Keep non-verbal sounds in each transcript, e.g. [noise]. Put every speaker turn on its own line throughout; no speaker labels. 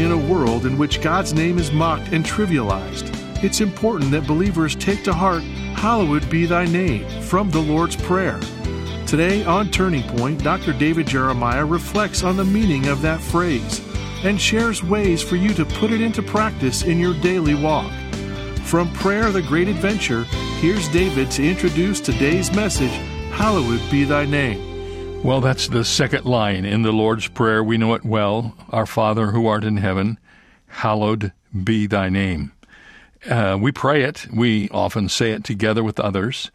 In a world in which God's name is mocked and trivialized, it's important that believers take to heart, Hallowed be thy name, from the Lord's Prayer. Today on Turning Point, Dr. David Jeremiah reflects on the meaning of that phrase and shares ways for you to put it into practice in your daily walk. From Prayer the Great Adventure, here's David to introduce today's message Hallowed be thy name.
Well, that's the second line in the Lord's Prayer. We know it well. Our Father who art in heaven, hallowed be thy name. Uh, we pray it. We often say it together with others.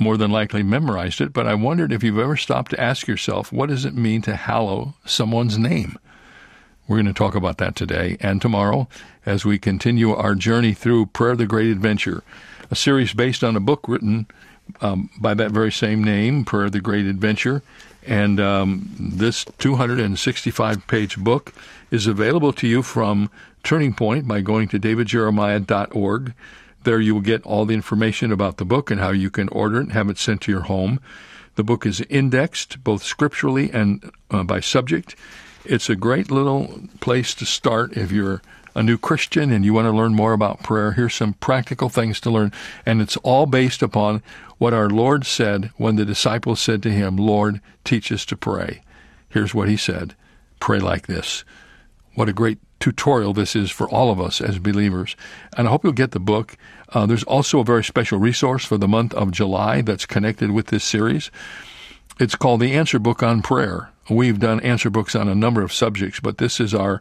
More than likely memorized it, but I wondered if you've ever stopped to ask yourself, what does it mean to hallow someone's name? We're going to talk about that today and tomorrow as we continue our journey through Prayer the Great Adventure, a series based on a book written um, by that very same name, Prayer the Great Adventure. And um, this 265 page book is available to you from Turning Point by going to davidjeremiah.org. There you will get all the information about the book and how you can order it and have it sent to your home. The book is indexed both scripturally and uh, by subject. It's a great little place to start if you're a new Christian and you want to learn more about prayer. Here's some practical things to learn, and it's all based upon what our Lord said when the disciples said to him, Lord, teach us to pray. Here's what he said Pray like this. What a great tutorial this is for all of us as believers. And I hope you'll get the book. Uh, there's also a very special resource for the month of July that's connected with this series. It's called the Answer Book on Prayer. We've done answer books on a number of subjects, but this is our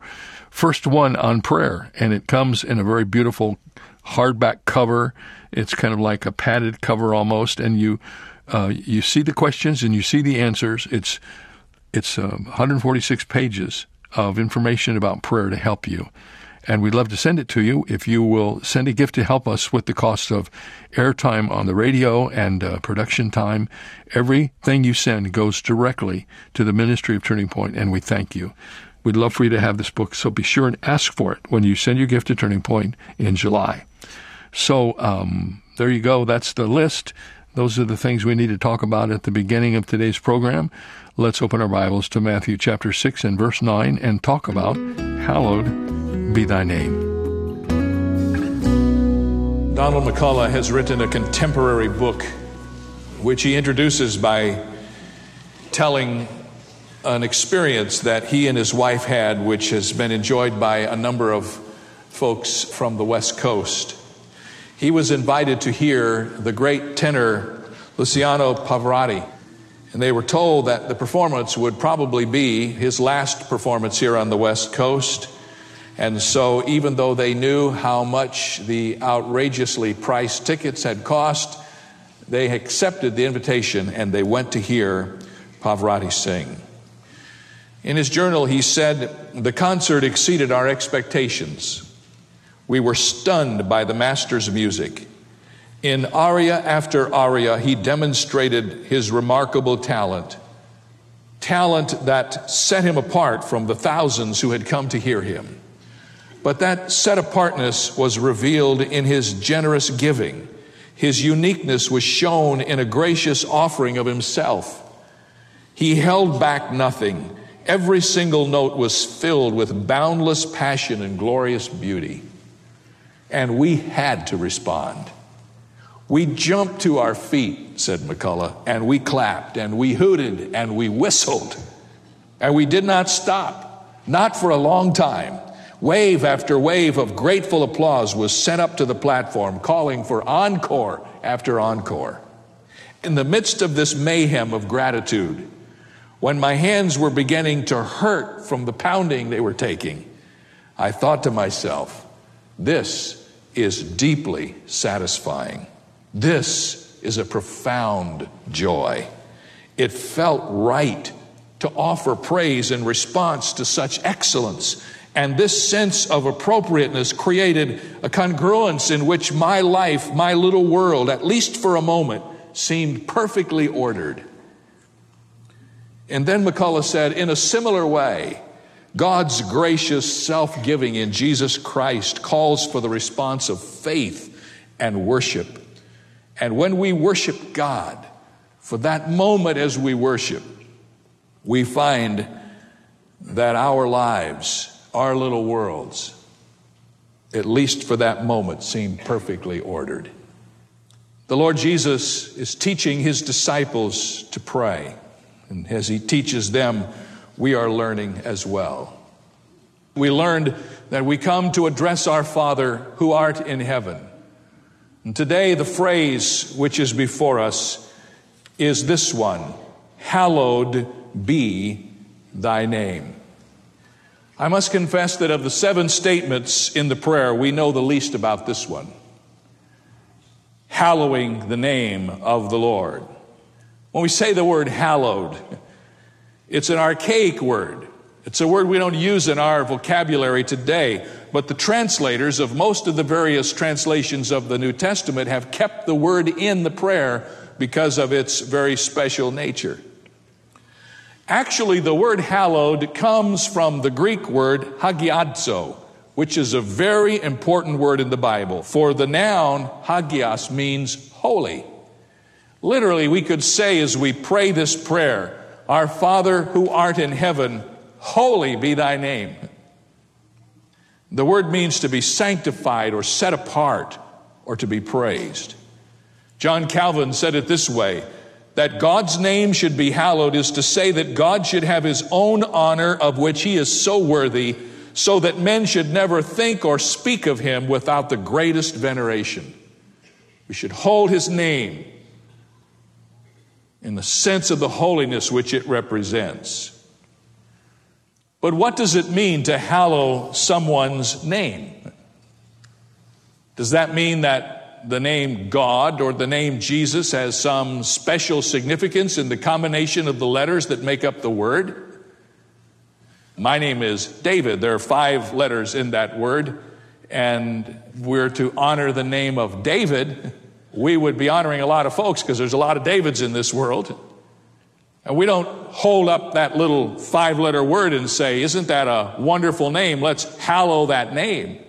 first one on prayer, and it comes in a very beautiful hardback cover. It's kind of like a padded cover almost, and you uh, you see the questions and you see the answers. It's it's uh, 146 pages, of information about prayer to help you. And we'd love to send it to you if you will send a gift to help us with the cost of airtime on the radio and uh, production time. Everything you send goes directly to the ministry of Turning Point, and we thank you. We'd love for you to have this book, so be sure and ask for it when you send your gift to Turning Point in July. So um, there you go. That's the list. Those are the things we need to talk about at the beginning of today's program. Let's open our Bibles to Matthew chapter 6 and verse 9 and talk about Hallowed be thy name.
Donald McCullough has written a contemporary book which he introduces by telling an experience that he and his wife had, which has been enjoyed by a number of folks from the West Coast. He was invited to hear the great tenor Luciano Pavarotti and they were told that the performance would probably be his last performance here on the West Coast. And so, even though they knew how much the outrageously priced tickets had cost, they accepted the invitation and they went to hear Pavarotti sing. In his journal, he said, The concert exceeded our expectations. We were stunned by the master's music. In aria after aria, he demonstrated his remarkable talent, talent that set him apart from the thousands who had come to hear him. But that set apartness was revealed in his generous giving. His uniqueness was shown in a gracious offering of himself. He held back nothing. Every single note was filled with boundless passion and glorious beauty. And we had to respond. We jumped to our feet, said McCullough, and we clapped and we hooted and we whistled. And we did not stop, not for a long time. Wave after wave of grateful applause was sent up to the platform, calling for encore after encore. In the midst of this mayhem of gratitude, when my hands were beginning to hurt from the pounding they were taking, I thought to myself, this is deeply satisfying. This is a profound joy. It felt right to offer praise in response to such excellence. And this sense of appropriateness created a congruence in which my life, my little world, at least for a moment, seemed perfectly ordered. And then McCullough said, in a similar way, God's gracious self giving in Jesus Christ calls for the response of faith and worship. And when we worship God, for that moment as we worship, we find that our lives our little worlds, at least for that moment, seem perfectly ordered. The Lord Jesus is teaching his disciples to pray. And as he teaches them, we are learning as well. We learned that we come to address our Father who art in heaven. And today, the phrase which is before us is this one Hallowed be thy name. I must confess that of the seven statements in the prayer, we know the least about this one hallowing the name of the Lord. When we say the word hallowed, it's an archaic word. It's a word we don't use in our vocabulary today, but the translators of most of the various translations of the New Testament have kept the word in the prayer because of its very special nature. Actually, the word hallowed comes from the Greek word hagiadzo, which is a very important word in the Bible. For the noun hagios means holy. Literally, we could say as we pray this prayer, Our Father who art in heaven, holy be thy name. The word means to be sanctified or set apart or to be praised. John Calvin said it this way that God's name should be hallowed is to say that God should have his own honor of which he is so worthy, so that men should never think or speak of him without the greatest veneration. We should hold his name in the sense of the holiness which it represents. But what does it mean to hallow someone's name? Does that mean that the name God or the name Jesus has some special significance in the combination of the letters that make up the word. My name is David. There are five letters in that word, and we're to honor the name of David. We would be honoring a lot of folks because there's a lot of Davids in this world. And we don't hold up that little five letter word and say, Isn't that a wonderful name? Let's hallow that name.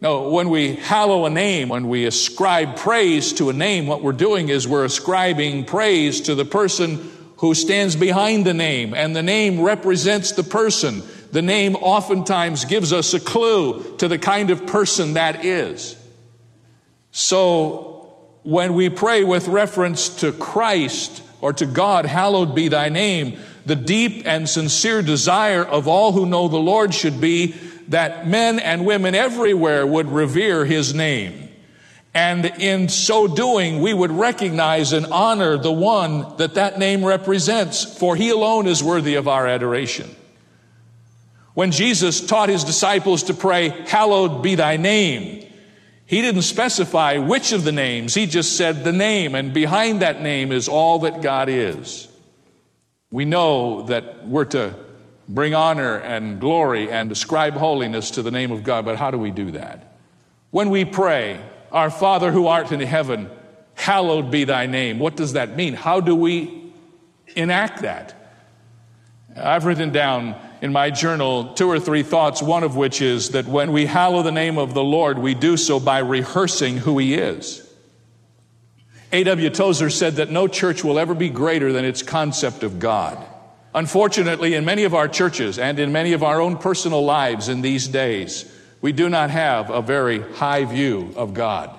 No, when we hallow a name, when we ascribe praise to a name, what we're doing is we're ascribing praise to the person who stands behind the name, and the name represents the person. The name oftentimes gives us a clue to the kind of person that is. So, when we pray with reference to Christ or to God, hallowed be thy name, the deep and sincere desire of all who know the Lord should be that men and women everywhere would revere his name. And in so doing, we would recognize and honor the one that that name represents, for he alone is worthy of our adoration. When Jesus taught his disciples to pray, Hallowed be thy name, he didn't specify which of the names, he just said the name, and behind that name is all that God is. We know that we're to bring honor and glory and ascribe holiness to the name of God. But how do we do that? When we pray, Our Father who art in heaven, hallowed be thy name. What does that mean? How do we enact that? I've written down in my journal two or three thoughts, one of which is that when we hallow the name of the Lord, we do so by rehearsing who he is. A.W. Tozer said that no church will ever be greater than its concept of God. Unfortunately, in many of our churches and in many of our own personal lives in these days, we do not have a very high view of God.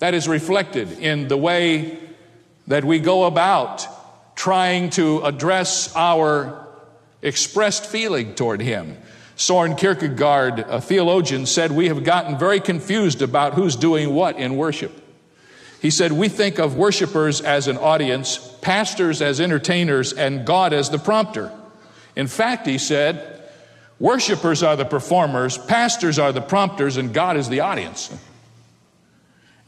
That is reflected in the way that we go about trying to address our expressed feeling toward Him. Soren Kierkegaard, a theologian, said, We have gotten very confused about who's doing what in worship. He said, We think of worshipers as an audience, pastors as entertainers, and God as the prompter. In fact, he said, worshipers are the performers, pastors are the prompters, and God is the audience.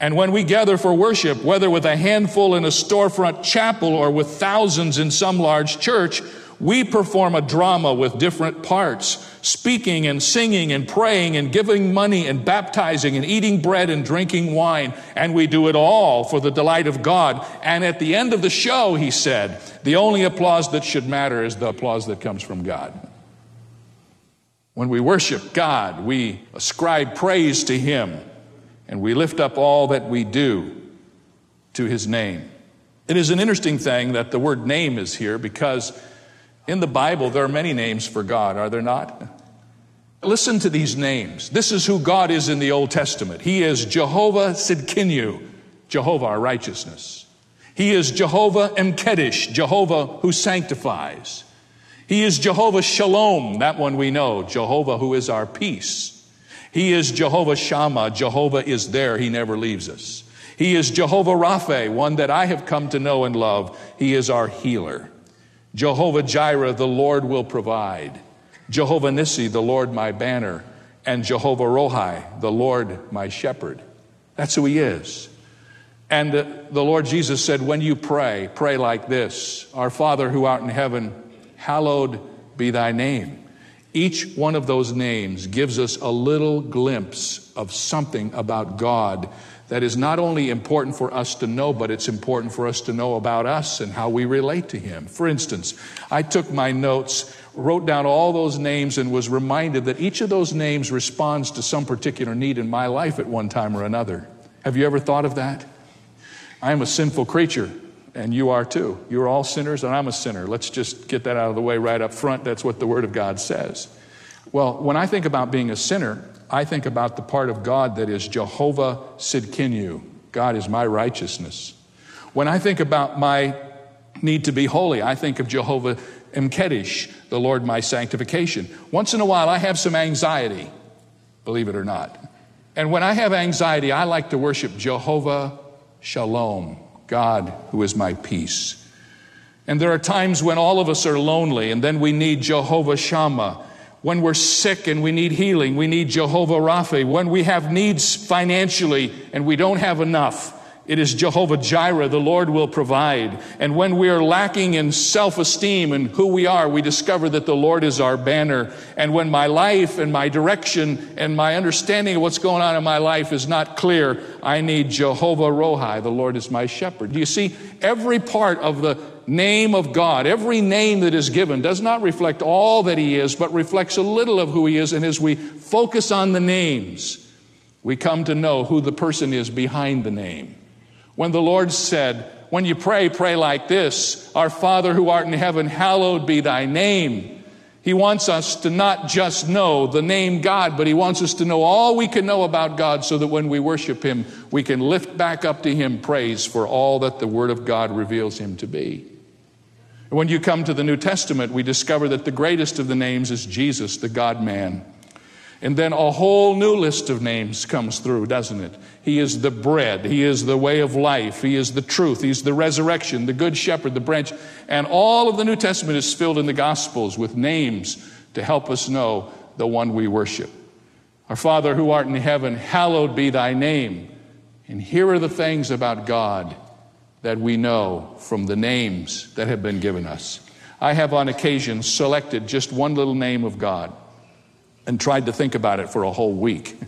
And when we gather for worship, whether with a handful in a storefront chapel or with thousands in some large church, we perform a drama with different parts, speaking and singing and praying and giving money and baptizing and eating bread and drinking wine. And we do it all for the delight of God. And at the end of the show, he said, the only applause that should matter is the applause that comes from God. When we worship God, we ascribe praise to Him and we lift up all that we do to His name. It is an interesting thing that the word name is here because in the Bible, there are many names for God, are there not? Listen to these names. This is who God is in the Old Testament. He is Jehovah Sidkinu, Jehovah our righteousness. He is Jehovah Emkedesh, Jehovah who sanctifies. He is Jehovah Shalom, that one we know, Jehovah who is our peace. He is Jehovah Shammah, Jehovah is there, he never leaves us. He is Jehovah Rapha, one that I have come to know and love. He is our healer. Jehovah Jireh, the Lord will provide. Jehovah Nissi, the Lord my banner. And Jehovah Rohi, the Lord my shepherd. That's who he is. And the Lord Jesus said, When you pray, pray like this Our Father who art in heaven, hallowed be thy name. Each one of those names gives us a little glimpse of something about God that is not only important for us to know, but it's important for us to know about us and how we relate to Him. For instance, I took my notes, wrote down all those names, and was reminded that each of those names responds to some particular need in my life at one time or another. Have you ever thought of that? I am a sinful creature, and you are too. You're all sinners, and I'm a sinner. Let's just get that out of the way right up front. That's what the Word of God says. Well, when I think about being a sinner, I think about the part of God that is Jehovah Sidkinu. God is my righteousness. When I think about my need to be holy, I think of Jehovah Emkedesh, the Lord my sanctification. Once in a while, I have some anxiety, believe it or not. And when I have anxiety, I like to worship Jehovah Shalom, God who is my peace. And there are times when all of us are lonely, and then we need Jehovah Shammah when we're sick and we need healing, we need Jehovah Rapha. When we have needs financially and we don't have enough, it is Jehovah Jireh, the Lord will provide. And when we are lacking in self esteem and who we are, we discover that the Lord is our banner. And when my life and my direction and my understanding of what's going on in my life is not clear, I need Jehovah Rohi, the Lord is my shepherd. Do you see? Every part of the name of God, every name that is given, does not reflect all that He is, but reflects a little of who He is. And as we focus on the names, we come to know who the person is behind the name. When the Lord said, When you pray, pray like this Our Father who art in heaven, hallowed be thy name. He wants us to not just know the name God, but He wants us to know all we can know about God so that when we worship Him, we can lift back up to Him praise for all that the Word of God reveals Him to be. When you come to the New Testament, we discover that the greatest of the names is Jesus, the God man. And then a whole new list of names comes through, doesn't it? He is the bread. He is the way of life. He is the truth. He's the resurrection, the good shepherd, the branch. And all of the New Testament is filled in the Gospels with names to help us know the one we worship. Our Father who art in heaven, hallowed be thy name. And here are the things about God that we know from the names that have been given us. I have on occasion selected just one little name of God and tried to think about it for a whole week.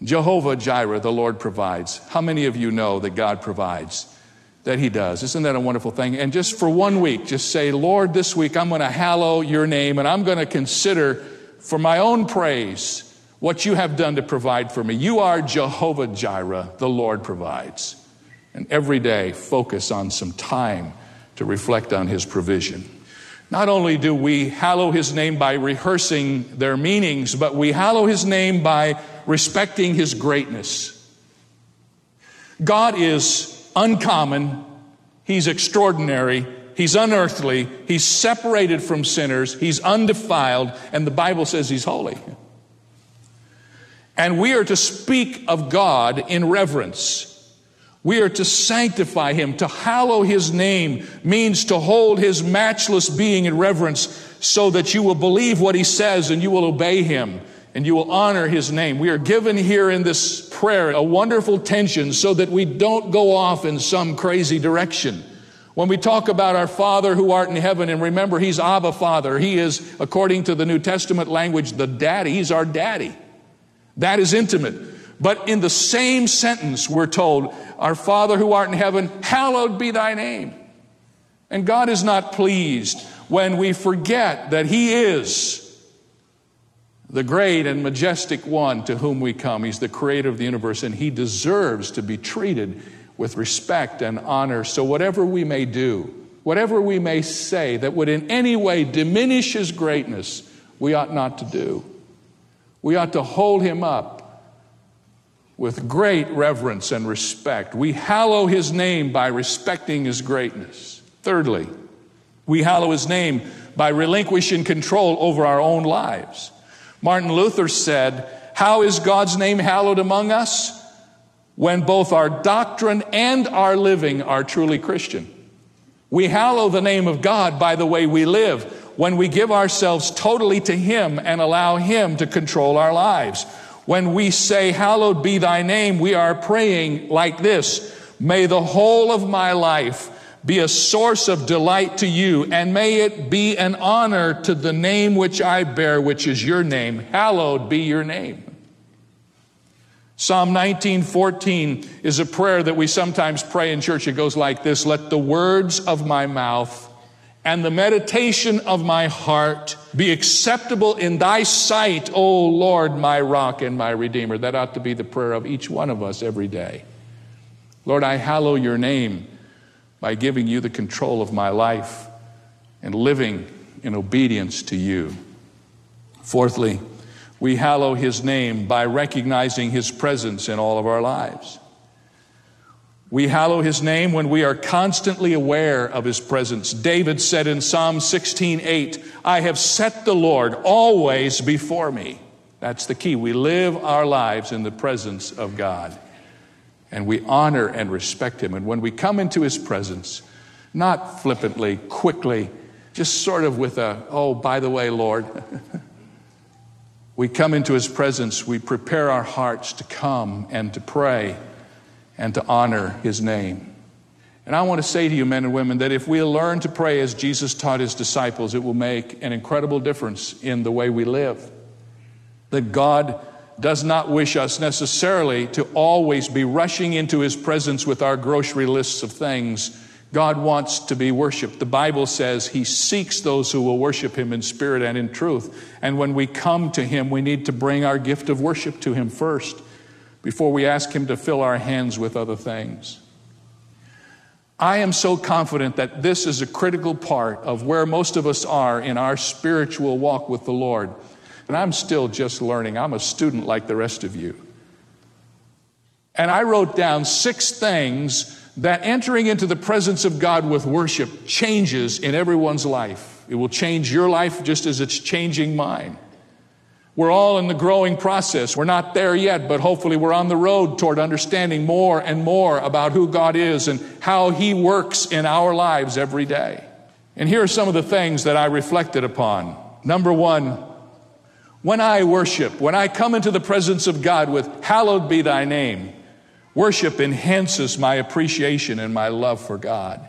Jehovah Jireh, the Lord provides. How many of you know that God provides? That He does. Isn't that a wonderful thing? And just for one week, just say, Lord, this week I'm going to hallow your name and I'm going to consider for my own praise what you have done to provide for me. You are Jehovah Jireh, the Lord provides and every day focus on some time to reflect on his provision. Not only do we hallow his name by rehearsing their meanings, but we hallow his name by respecting his greatness. God is uncommon, he's extraordinary, he's unearthly, he's separated from sinners, he's undefiled, and the Bible says he's holy. And we are to speak of God in reverence. We are to sanctify him. To hallow his name means to hold his matchless being in reverence so that you will believe what he says and you will obey him and you will honor his name. We are given here in this prayer a wonderful tension so that we don't go off in some crazy direction. When we talk about our Father who art in heaven, and remember, He's Abba Father. He is, according to the New Testament language, the daddy. He's our daddy. That is intimate. But in the same sentence, we're told, Our Father who art in heaven, hallowed be thy name. And God is not pleased when we forget that He is the great and majestic one to whom we come. He's the creator of the universe, and He deserves to be treated with respect and honor. So, whatever we may do, whatever we may say that would in any way diminish His greatness, we ought not to do. We ought to hold him up with great reverence and respect. We hallow his name by respecting his greatness. Thirdly, we hallow his name by relinquishing control over our own lives. Martin Luther said, How is God's name hallowed among us? When both our doctrine and our living are truly Christian. We hallow the name of God by the way we live, when we give ourselves totally to Him and allow Him to control our lives. When we say, Hallowed be thy name, we are praying like this May the whole of my life be a source of delight to you, and may it be an honor to the name which I bear, which is your name. Hallowed be your name. Psalm 19:14 is a prayer that we sometimes pray in church. It goes like this: Let the words of my mouth and the meditation of my heart be acceptable in thy sight, O Lord, my rock and my redeemer. That ought to be the prayer of each one of us every day. Lord, I hallow your name by giving you the control of my life and living in obedience to you. Fourthly, we hallow his name by recognizing his presence in all of our lives. We hallow his name when we are constantly aware of his presence. David said in Psalm 16:8, "I have set the Lord always before me." That's the key. We live our lives in the presence of God and we honor and respect him. And when we come into his presence, not flippantly, quickly, just sort of with a, oh, by the way, Lord, [laughs] we come into his presence, we prepare our hearts to come and to pray and to honor his name. And I want to say to you, men and women, that if we learn to pray as Jesus taught his disciples, it will make an incredible difference in the way we live. That God does not wish us necessarily to always be rushing into his presence with our grocery lists of things. God wants to be worshiped. The Bible says he seeks those who will worship him in spirit and in truth. And when we come to him, we need to bring our gift of worship to him first before we ask him to fill our hands with other things. I am so confident that this is a critical part of where most of us are in our spiritual walk with the Lord. And I'm still just learning. I'm a student like the rest of you. And I wrote down six things that entering into the presence of God with worship changes in everyone's life. It will change your life just as it's changing mine. We're all in the growing process. We're not there yet, but hopefully we're on the road toward understanding more and more about who God is and how He works in our lives every day. And here are some of the things that I reflected upon. Number one, when I worship, when I come into the presence of God with, Hallowed be thy name, worship enhances my appreciation and my love for God.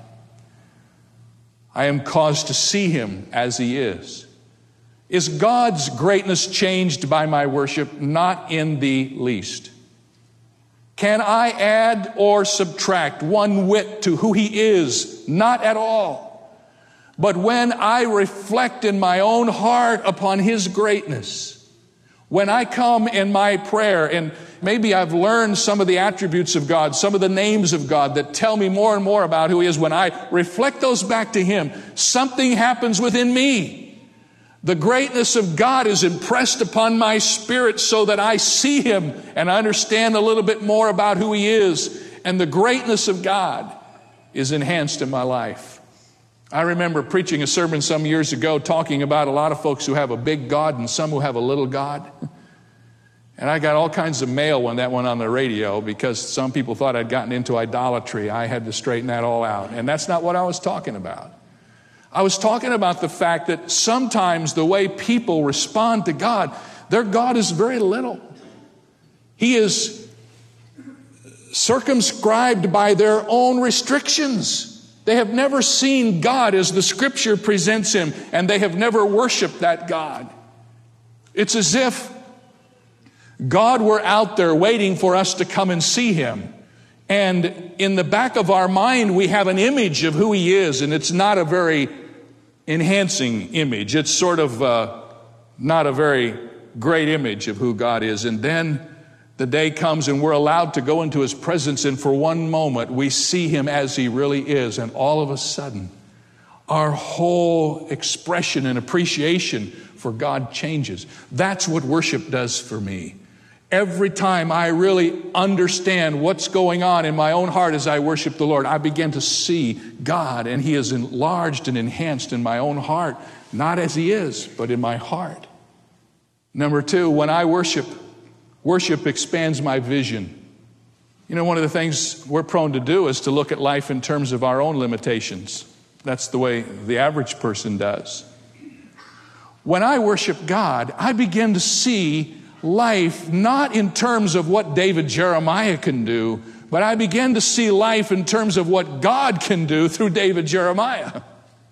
I am caused to see him as he is. Is God's greatness changed by my worship? Not in the least. Can I add or subtract one whit to who he is? Not at all. But when I reflect in my own heart upon His greatness, when I come in my prayer, and maybe I've learned some of the attributes of God, some of the names of God that tell me more and more about who He is, when I reflect those back to Him, something happens within me. The greatness of God is impressed upon my spirit so that I see Him and I understand a little bit more about who He is. And the greatness of God is enhanced in my life. I remember preaching a sermon some years ago talking about a lot of folks who have a big God and some who have a little God. And I got all kinds of mail when that went on the radio because some people thought I'd gotten into idolatry. I had to straighten that all out. And that's not what I was talking about. I was talking about the fact that sometimes the way people respond to God, their God is very little. He is circumscribed by their own restrictions. They have never seen God as the scripture presents him, and they have never worshiped that God. It's as if God were out there waiting for us to come and see him. And in the back of our mind, we have an image of who he is, and it's not a very enhancing image. It's sort of uh, not a very great image of who God is. And then the day comes and we're allowed to go into his presence, and for one moment we see him as he really is, and all of a sudden, Our whole expression and appreciation for God changes. That's what worship does for me. Every time I really understand what's going on in my own heart as I worship the Lord, I begin to see God, and He is enlarged and enhanced in my own heart, not as He is, but in my heart. Number two, when I worship, worship expands my vision. You know, one of the things we're prone to do is to look at life in terms of our own limitations. That's the way the average person does. When I worship God, I begin to see life not in terms of what David Jeremiah can do, but I begin to see life in terms of what God can do through David Jeremiah.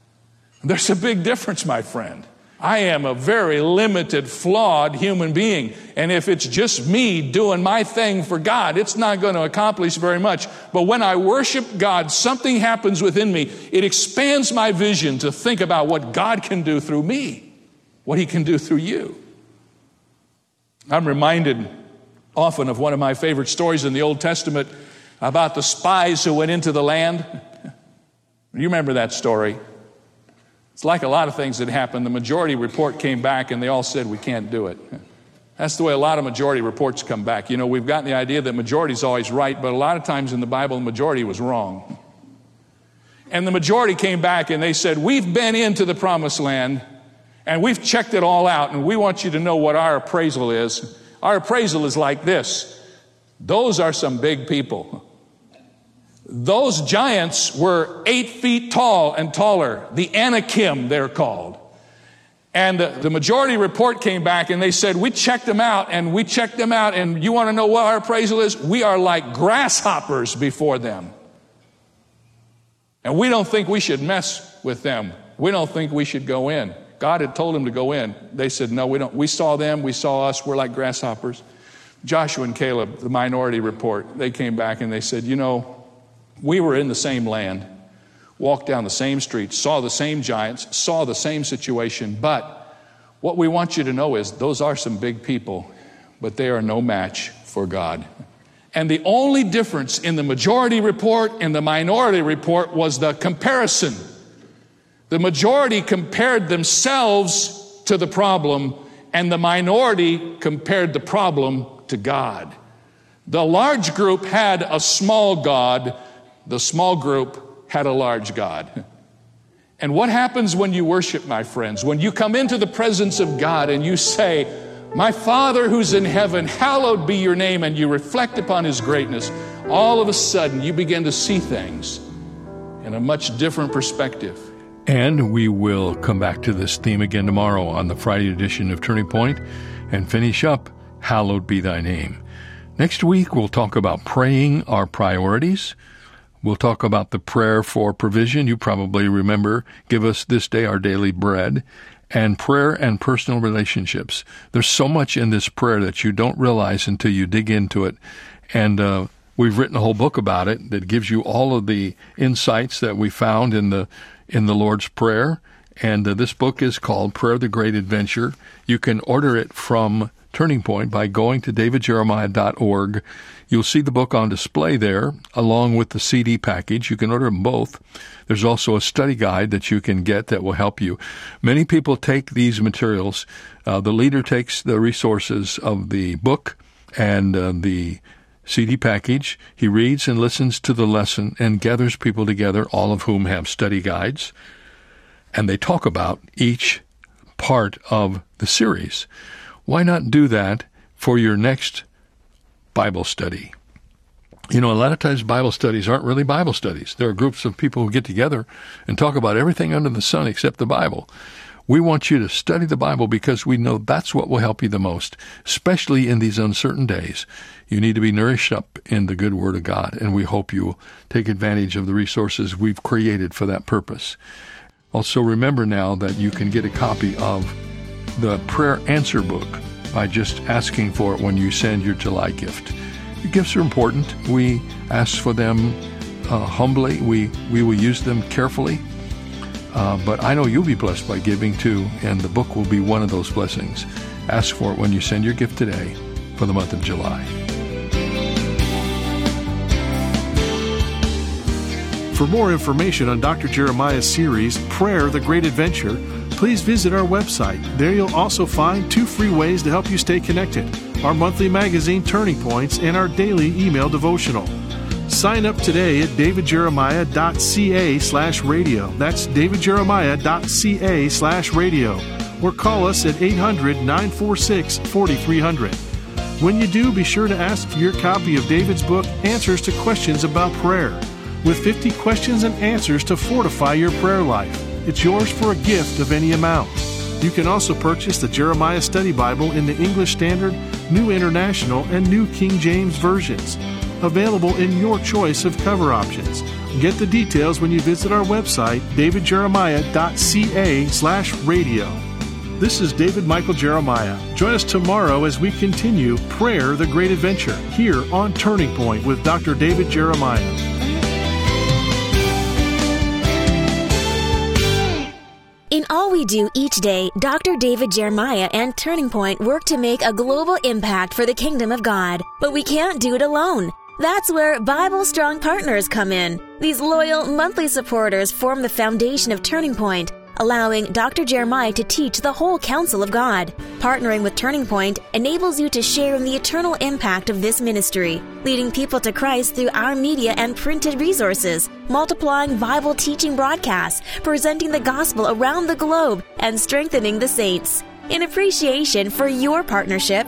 [laughs] There's a big difference, my friend. I am a very limited, flawed human being. And if it's just me doing my thing for God, it's not going to accomplish very much. But when I worship God, something happens within me. It expands my vision to think about what God can do through me, what He can do through you. I'm reminded often of one of my favorite stories in the Old Testament about the spies who went into the land. You remember that story? It's like a lot of things that happened. The majority report came back and they all said, We can't do it. That's the way a lot of majority reports come back. You know, we've gotten the idea that majority is always right, but a lot of times in the Bible, the majority was wrong. And the majority came back and they said, We've been into the promised land and we've checked it all out, and we want you to know what our appraisal is. Our appraisal is like this those are some big people. Those giants were eight feet tall and taller, the Anakim, they're called. And the majority report came back and they said, We checked them out and we checked them out, and you want to know what our appraisal is? We are like grasshoppers before them. And we don't think we should mess with them. We don't think we should go in. God had told them to go in. They said, No, we don't. We saw them, we saw us, we're like grasshoppers. Joshua and Caleb, the minority report, they came back and they said, You know, we were in the same land, walked down the same streets, saw the same giants, saw the same situation, but what we want you to know is those are some big people, but they are no match for God. And the only difference in the majority report and the minority report was the comparison. The majority compared themselves to the problem, and the minority compared the problem to God. The large group had a small God, the small group had a large God. [laughs] And what happens when you worship, my friends? When you come into the presence of God and you say, My Father who's in heaven, hallowed be your name, and you reflect upon his greatness, all of a sudden you begin to see things in a much different perspective.
And we will come back to this theme again tomorrow on the Friday edition of Turning Point and finish up Hallowed Be Thy Name. Next week, we'll talk about praying our priorities. We'll talk about the prayer for provision. You probably remember, give us this day our daily bread. And prayer and personal relationships. There's so much in this prayer that you don't realize until you dig into it. And uh, we've written a whole book about it that gives you all of the insights that we found in the in the Lord's Prayer. And uh, this book is called Prayer the Great Adventure. You can order it from Turning Point by going to davidjeremiah.org. You'll see the book on display there, along with the CD package. You can order them both. There's also a study guide that you can get that will help you. Many people take these materials. Uh, the leader takes the resources of the book and uh, the CD package. He reads and listens to the lesson and gathers people together, all of whom have study guides, and they talk about each part of the series. Why not do that for your next Bible study? You know, a lot of times Bible studies aren't really Bible studies. There are groups of people who get together and talk about everything under the sun except the Bible. We want you to study the Bible because we know that's what will help you the most, especially in these uncertain days. You need to be nourished up in the good Word of God, and we hope you will take advantage of the resources we've created for that purpose. Also, remember now that you can get a copy of the Prayer Answer Book by just asking for it when you send your July gift. gifts are important. We ask for them uh, humbly. We, we will use them carefully. Uh, but I know you'll be blessed by giving too, and the book will be one of those blessings. Ask for it when you send your gift today for the month of July.
For more information on Dr. Jeremiah's series, Prayer the Great Adventure, please visit our website. There you'll also find two free ways to help you stay connected our monthly magazine Turning Points and our daily email devotional. Sign up today at davidjeremiah.ca slash radio. That's davidjeremiah.ca slash radio. Or call us at 800 946 4300. When you do, be sure to ask for your copy of David's book, Answers to Questions About Prayer, with 50 questions and answers to fortify your prayer life. It's yours for a gift of any amount. You can also purchase the Jeremiah Study Bible in the English Standard, New International, and New King James versions. Available in your choice of cover options. Get the details when you visit our website, davidjeremiah.ca slash radio. This is David Michael Jeremiah. Join us tomorrow as we continue Prayer the Great Adventure here on Turning Point with Dr. David Jeremiah.
In all we do each day, Dr. David Jeremiah and Turning Point work to make a global impact for the kingdom of God. But we can't do it alone. That's where Bible Strong Partners come in. These loyal monthly supporters form the foundation of Turning Point allowing Dr. Jeremiah to teach the whole counsel of God. Partnering with Turning Point enables you to share in the eternal impact of this ministry, leading people to Christ through our media and printed resources, multiplying Bible teaching broadcasts, presenting the gospel around the globe, and strengthening the saints. In appreciation for your partnership,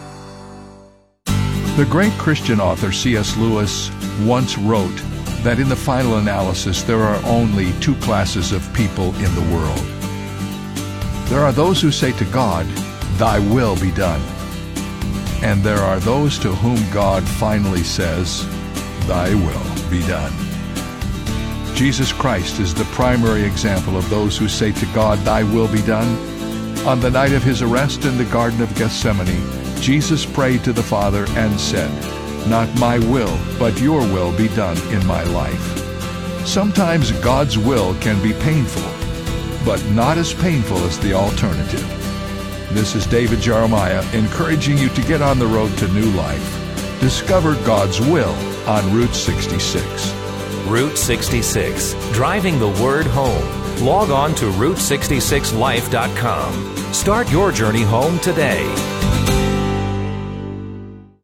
The great Christian author C.S. Lewis once wrote that in the final analysis there are only two classes of people in the world. There are those who say to God, Thy will be done. And there are those to whom God finally says, Thy will be done. Jesus Christ is the primary example of those who say to God, Thy will be done. On the night of his arrest in the Garden of Gethsemane, Jesus prayed to the Father and said, Not my will, but your will be done in my life. Sometimes God's will can be painful, but not as painful as the alternative. This is David Jeremiah encouraging you to get on the road to new life. Discover God's will on Route 66.
Route 66, driving the word home. Log on to Route66Life.com. Start your journey home today.